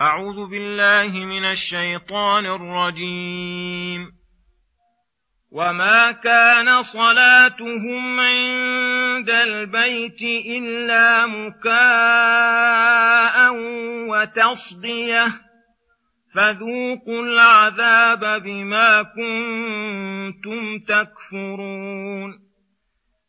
أعوذ بالله من الشيطان الرجيم. وما كان صلاتهم عند البيت إلا مكاء وتصدية. فذوقوا العذاب بما كنتم تكفرون.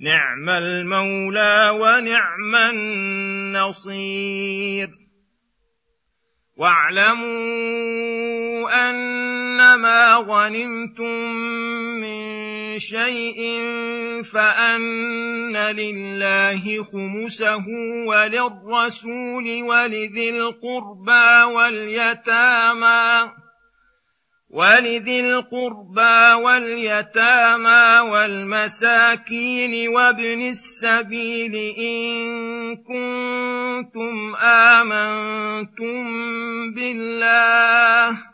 نعم المولى ونعم النصير. واعلموا أنما غنمتم من شيء فأن لله خمسه وللرسول ولذي القربى واليتامى. ولذي القربى واليتامى والمساكين وابن السبيل إن كنتم آمنتم بالله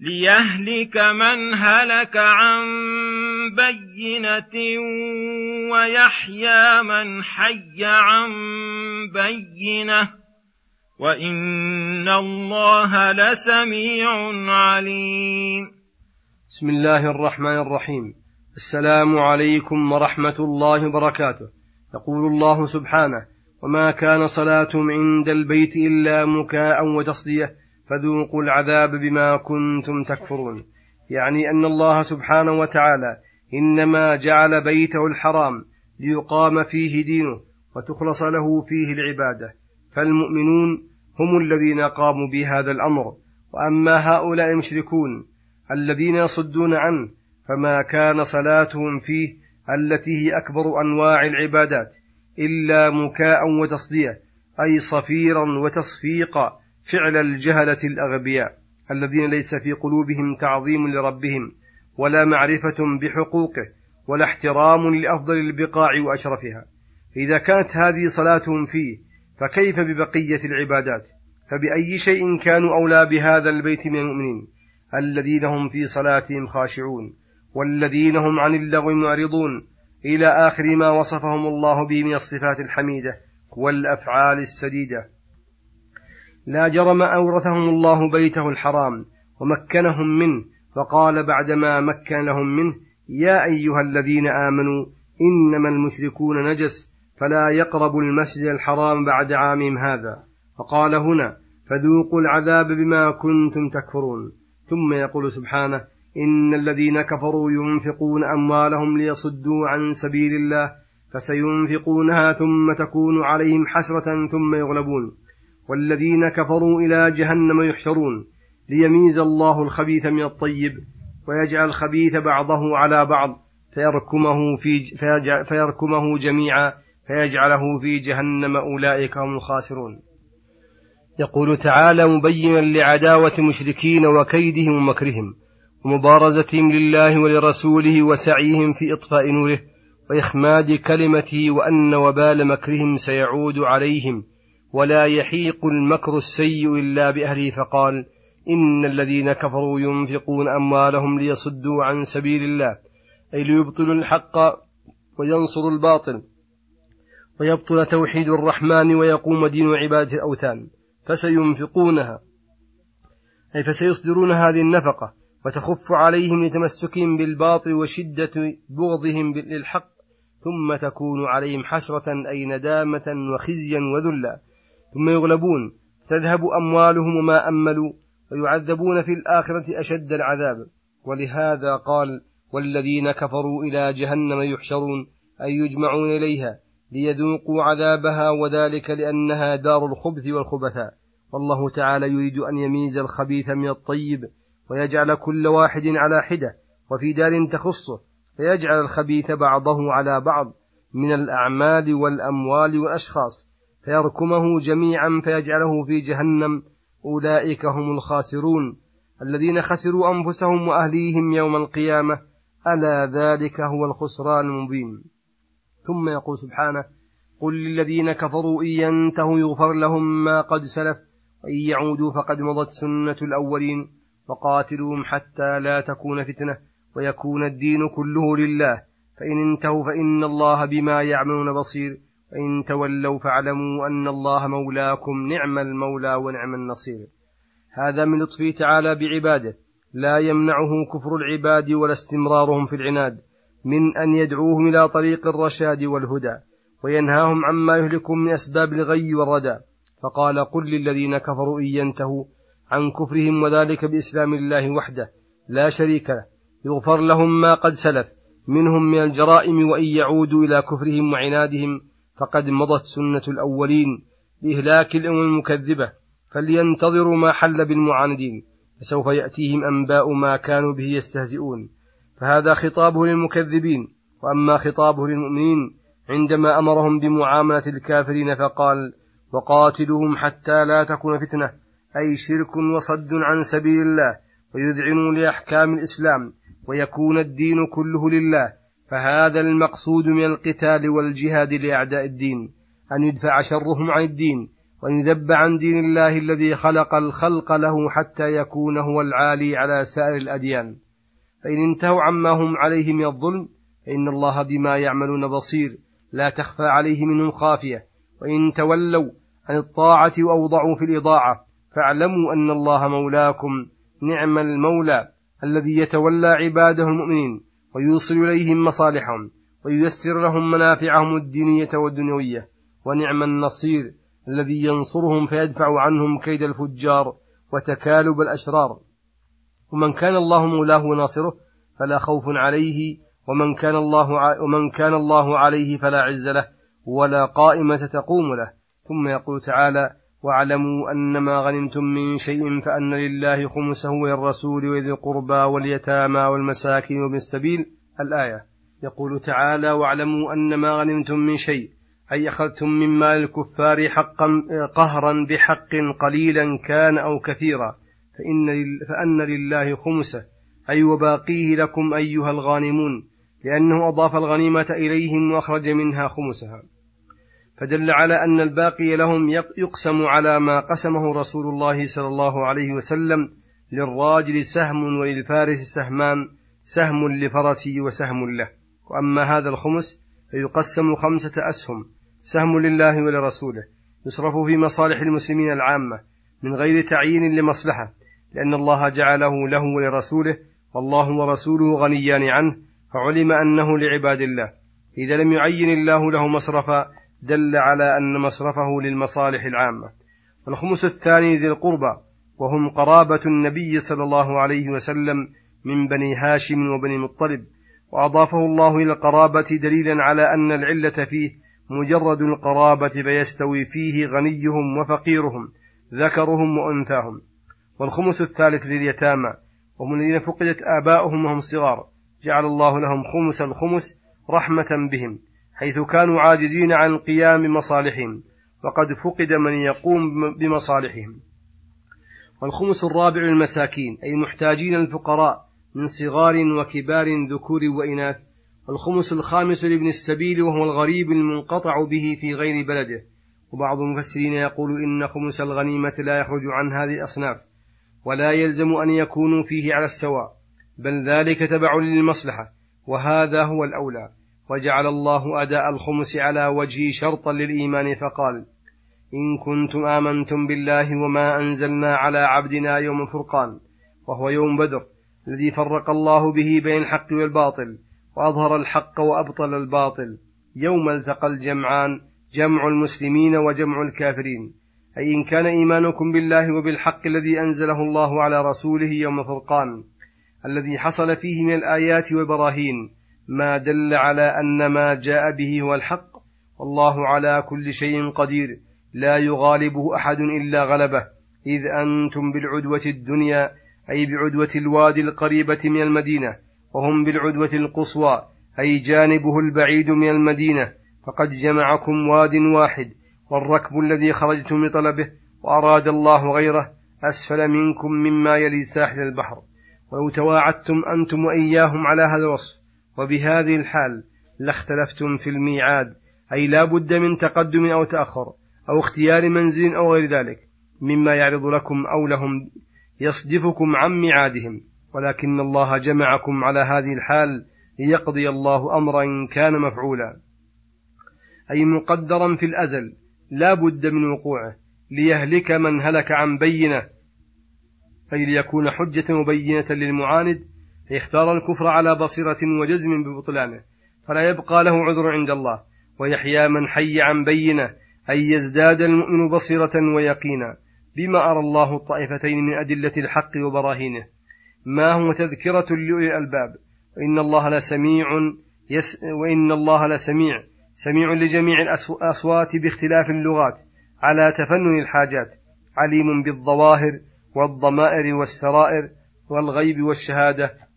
ليهلك من هلك عن بينه ويحيى من حي عن بينه وان الله لسميع عليم بسم الله الرحمن الرحيم. السلام عليكم ورحمة الله وبركاته. يقول الله سبحانه وما كان صلاتهم عند البيت إلا مكاء وتصدية فذوقوا العذاب بما كنتم تكفرون. يعني أن الله سبحانه وتعالى إنما جعل بيته الحرام ليقام فيه دينه وتخلص له فيه العبادة. فالمؤمنون هم الذين قاموا بهذا الأمر. وأما هؤلاء المشركون الذين يصدون عنه فما كان صلاتهم فيه التي هي أكبر أنواع العبادات إلا مكاء وتصدية أي صفيرا وتصفيقا. فعل الجهلة الأغبياء الذين ليس في قلوبهم تعظيم لربهم ولا معرفة بحقوقه ولا احترام لأفضل البقاع وأشرفها. إذا كانت هذه صلاتهم فيه فكيف ببقية العبادات؟ فبأي شيء كانوا أولى بهذا البيت من المؤمنين؟ الذين هم في صلاتهم خاشعون والذين هم عن اللغو معرضون إلى آخر ما وصفهم الله به من الصفات الحميدة والأفعال السديدة. لا جرم أورثهم الله بيته الحرام ومكنهم منه فقال بعدما مكن لهم منه يا أيها الذين آمنوا إنما المشركون نجس فلا يقربوا المسجد الحرام بعد عامهم هذا. فقال هنا فذوقوا العذاب بما كنتم تكفرون. ثم يقول سبحانه إن الذين كفروا ينفقون أموالهم ليصدوا عن سبيل الله فسينفقونها ثم تكون عليهم حسرة ثم يغلبون. والذين كفروا إلى جهنم يحشرون ليميز الله الخبيث من الطيب ويجعل الخبيث بعضه على بعض فيركمه في فيركمه جميعا فيجعله في جهنم أولئك هم الخاسرون. يقول تعالى مبينا لعداوة المشركين وكيدهم ومكرهم ومبارزتهم لله ولرسوله وسعيهم في إطفاء نوره وإخماد كلمته وأن وبال مكرهم سيعود عليهم ولا يحيق المكر السيء إلا بأهله فقال إن الذين كفروا ينفقون أموالهم ليصدوا عن سبيل الله أي ليبطلوا الحق وينصروا الباطل ويبطل توحيد الرحمن ويقوم دين عبادة الأوثان فسينفقونها أي فسيصدرون هذه النفقة وتخف عليهم لتمسكهم بالباطل وشدة بغضهم للحق ثم تكون عليهم حسرة أي ندامة وخزيا وذلا. ثم يغلبون تذهب أموالهم وما أملوا ويعذبون في الآخرة أشد العذاب. ولهذا قال والذين كفروا إلى جهنم يحشرون أي يجمعون إليها ليذوقوا عذابها وذلك لأنها دار الخبث والخبثاء. والله تعالى يريد أن يميز الخبيث من الطيب ويجعل كل واحد على حدة وفي دار تخصه فيجعل الخبيث بعضه على بعض من الأعمال والأموال والأشخاص. فيركمه جميعا فيجعله في جهنم. أولئك هم الخاسرون. الذين خسروا أنفسهم وأهليهم يوم القيامة ألا ذلك هو الخسران المبين. ثم يقول سبحانه قل للذين كفروا إن ينتهوا يغفر لهم ما قد سلف وإن يعودوا فقد مضت سنة الأولين وقاتلوهم حتى لا تكون فتنة ويكون الدين كله لله. فإن انتهوا فإن الله بما يعملون بصير. وإن تولوا فاعلموا أن الله مولاكم نعم المولى ونعم النصير. هذا من لطفه تعالى بعباده. لا يمنعه كفر العباد ولا استمرارهم في العناد من أن يدعوهم إلى طريق الرشاد والهدى وينهاهم عما يهلكهم من أسباب الغي والردى. فقال قل للذين كفروا إن ينتهوا عن كفرهم وذلك بإسلام الله وحده لا شريك له يغفر لهم ما قد سلف منهم من الجرائم وإن يعودوا إلى كفرهم وعنادهم فقد مضت سنة الأولين لإهلاك الأمم المكذبة فلينتظروا ما حل بالمعاندين فسوف يأتيهم أنباء ما كانوا به يستهزئون. فهذا خطابه للمكذبين وأما خطابه للمؤمنين عندما أمرهم بمعاملة الكافرين فقال وقاتلوهم حتى لا تكون فتنة أي شرك وصد عن سبيل الله ويذعنوا لأحكام الإسلام ويكون الدين كله لله فهذا المقصود من القتال والجهاد لأعداء الدين أن يدفع شرهم عن الدين وأن يذب عن دين الله الذي خلق الخلق له حتى يكون هو العالي على سائر الأديان. فإن انتهوا عما هم عليه من الظلم فإن الله بما يعملون بصير لا تخفى عليه منهم خافية. وإن تولوا عن الطاعة وأوضعوا في الإضاعة فاعلموا أن الله مولاكم نعم المولى الذي يتولى عباده المؤمنين. ويوصل إليهم مصالحهم وييسر لهم منافعهم الدينية والدنيوية. ونعم النصير الذي ينصرهم فيدفع عنهم كيد الفجار وتكالب الأشرار. ومن كان الله مولاه وناصره فلا خوف عليه ومن كان الله ومن كان الله عليه فلا عز له ولا قائمة تقوم له. ثم يقول تعالى واعلموا أن ما غنمتم من شيء فأن لله خمسه وللرسول وذي القربى واليتامى والمساكين وابن السبيل. الآية. يقول تعالى واعلموا أن ما غنمتم من شيء أي أخذتم من مال الكفار حقا قهرا بحق قليلا كان أو كثيرا فإن, فأن لله خمسه أي وباقيه لكم أيها الغانمون لأنه أضاف الغنيمة إليهم وأخرج منها خمسها. فدل على أن الباقي لهم يقسم على ما قسمه رسول الله صلى الله عليه وسلم للراجل سهم وللفارس سهمان سهم لفرسي وسهم له. وأما هذا الخمس فيقسم خمسة أسهم سهم لله ولرسوله. يصرف في مصالح المسلمين العامة من غير تعيين لمصلحة لأن الله جعله له ولرسوله والله ورسوله غنيان عنه فعلم أنه لعباد الله. إذا لم يعين الله له مصرفا دل على أن مصرفه للمصالح العامة. الخمس الثاني ذي القربى وهم قرابة النبي صلى الله عليه وسلم من بني هاشم وبني مطلب وأضافه الله إلى القرابة دليلا على أن العلة فيه مجرد القرابة فيستوي فيه غنيهم وفقيرهم ذكرهم وأنثاهم. والخمس الثالث لليتامى وهم الذين فقدت آباؤهم وهم صغار جعل الله لهم خمس الخمس رحمة بهم. حيث كانوا عاجزين عن القيام بمصالحهم وقد فقد من يقوم بمصالحهم. والخمس الرابع للمساكين أي المحتاجين الفقراء من صغار وكبار ذكور وإناث. والخمس الخامس لابن السبيل وهو الغريب المنقطع به في غير بلده. وبعض المفسرين يقول إن خمس الغنيمة لا يخرج عن هذه الأصناف ولا يلزم أن يكونوا فيه على السواء بل ذلك تبع للمصلحة وهذا هو الأولى. وجعل الله أداء الخمس على وجه شرطا للإيمان فقال إن كنتم آمنتم بالله وما أنزلنا على عبدنا يوم الفرقان وهو يوم بدر الذي فرق الله به بين الحق والباطل وأظهر الحق وأبطل الباطل يوم التقى الجمعان جمع المسلمين وجمع الكافرين. أي إن كان إيمانكم بالله وبالحق الذي أنزله الله على رسوله يوم الفرقان الذي حصل فيه من الآيات والبراهين ما دل على أن ما جاء به هو الحق. والله على كل شيء قدير. لا يغالبه أحد إلا غلبه. إذ أنتم بالعدوة الدنيا أي بعدوة الوادي القريبة من المدينة. وهم بالعدوة القصوى أي جانبه البعيد من المدينة. فقد جمعكم واد واحد والركب الذي خرجتم لطلبه وأراد الله غيره أسفل منكم مما يلي ساحل البحر. ولو تواعدتم أنتم وإياهم على هذا الوصف. وبهذه الحال لاختلفتم في الميعاد أي لا بد من تقدم أو تأخر أو اختيار منزل أو غير ذلك مما يعرض لكم أو لهم يصدفكم عن ميعادهم. ولكن الله جمعكم على هذه الحال ليقضي الله أمرا كان مفعولا. أي مقدرا في الأزل لا بد من وقوعه ليهلك من هلك عن بينة أي ليكون حجة مبينة للمعاند فيختار الكفر على بصيرة وجزم ببطلانه فلا يبقى له عذر عند الله. ويحيى من حي عن بينة أي يزداد المؤمن بصيرة ويقينا. بما أرى الله الطائفتين من أدلة الحق وبراهينه. ما هو تذكرة لأولي الألباب؟ وإن الله لسميع يس وإن الله لسميع سميع لجميع الأصوات باختلاف اللغات على تفنن الحاجات. عليم بالظواهر والضمائر والسرائر والغيب والشهادة.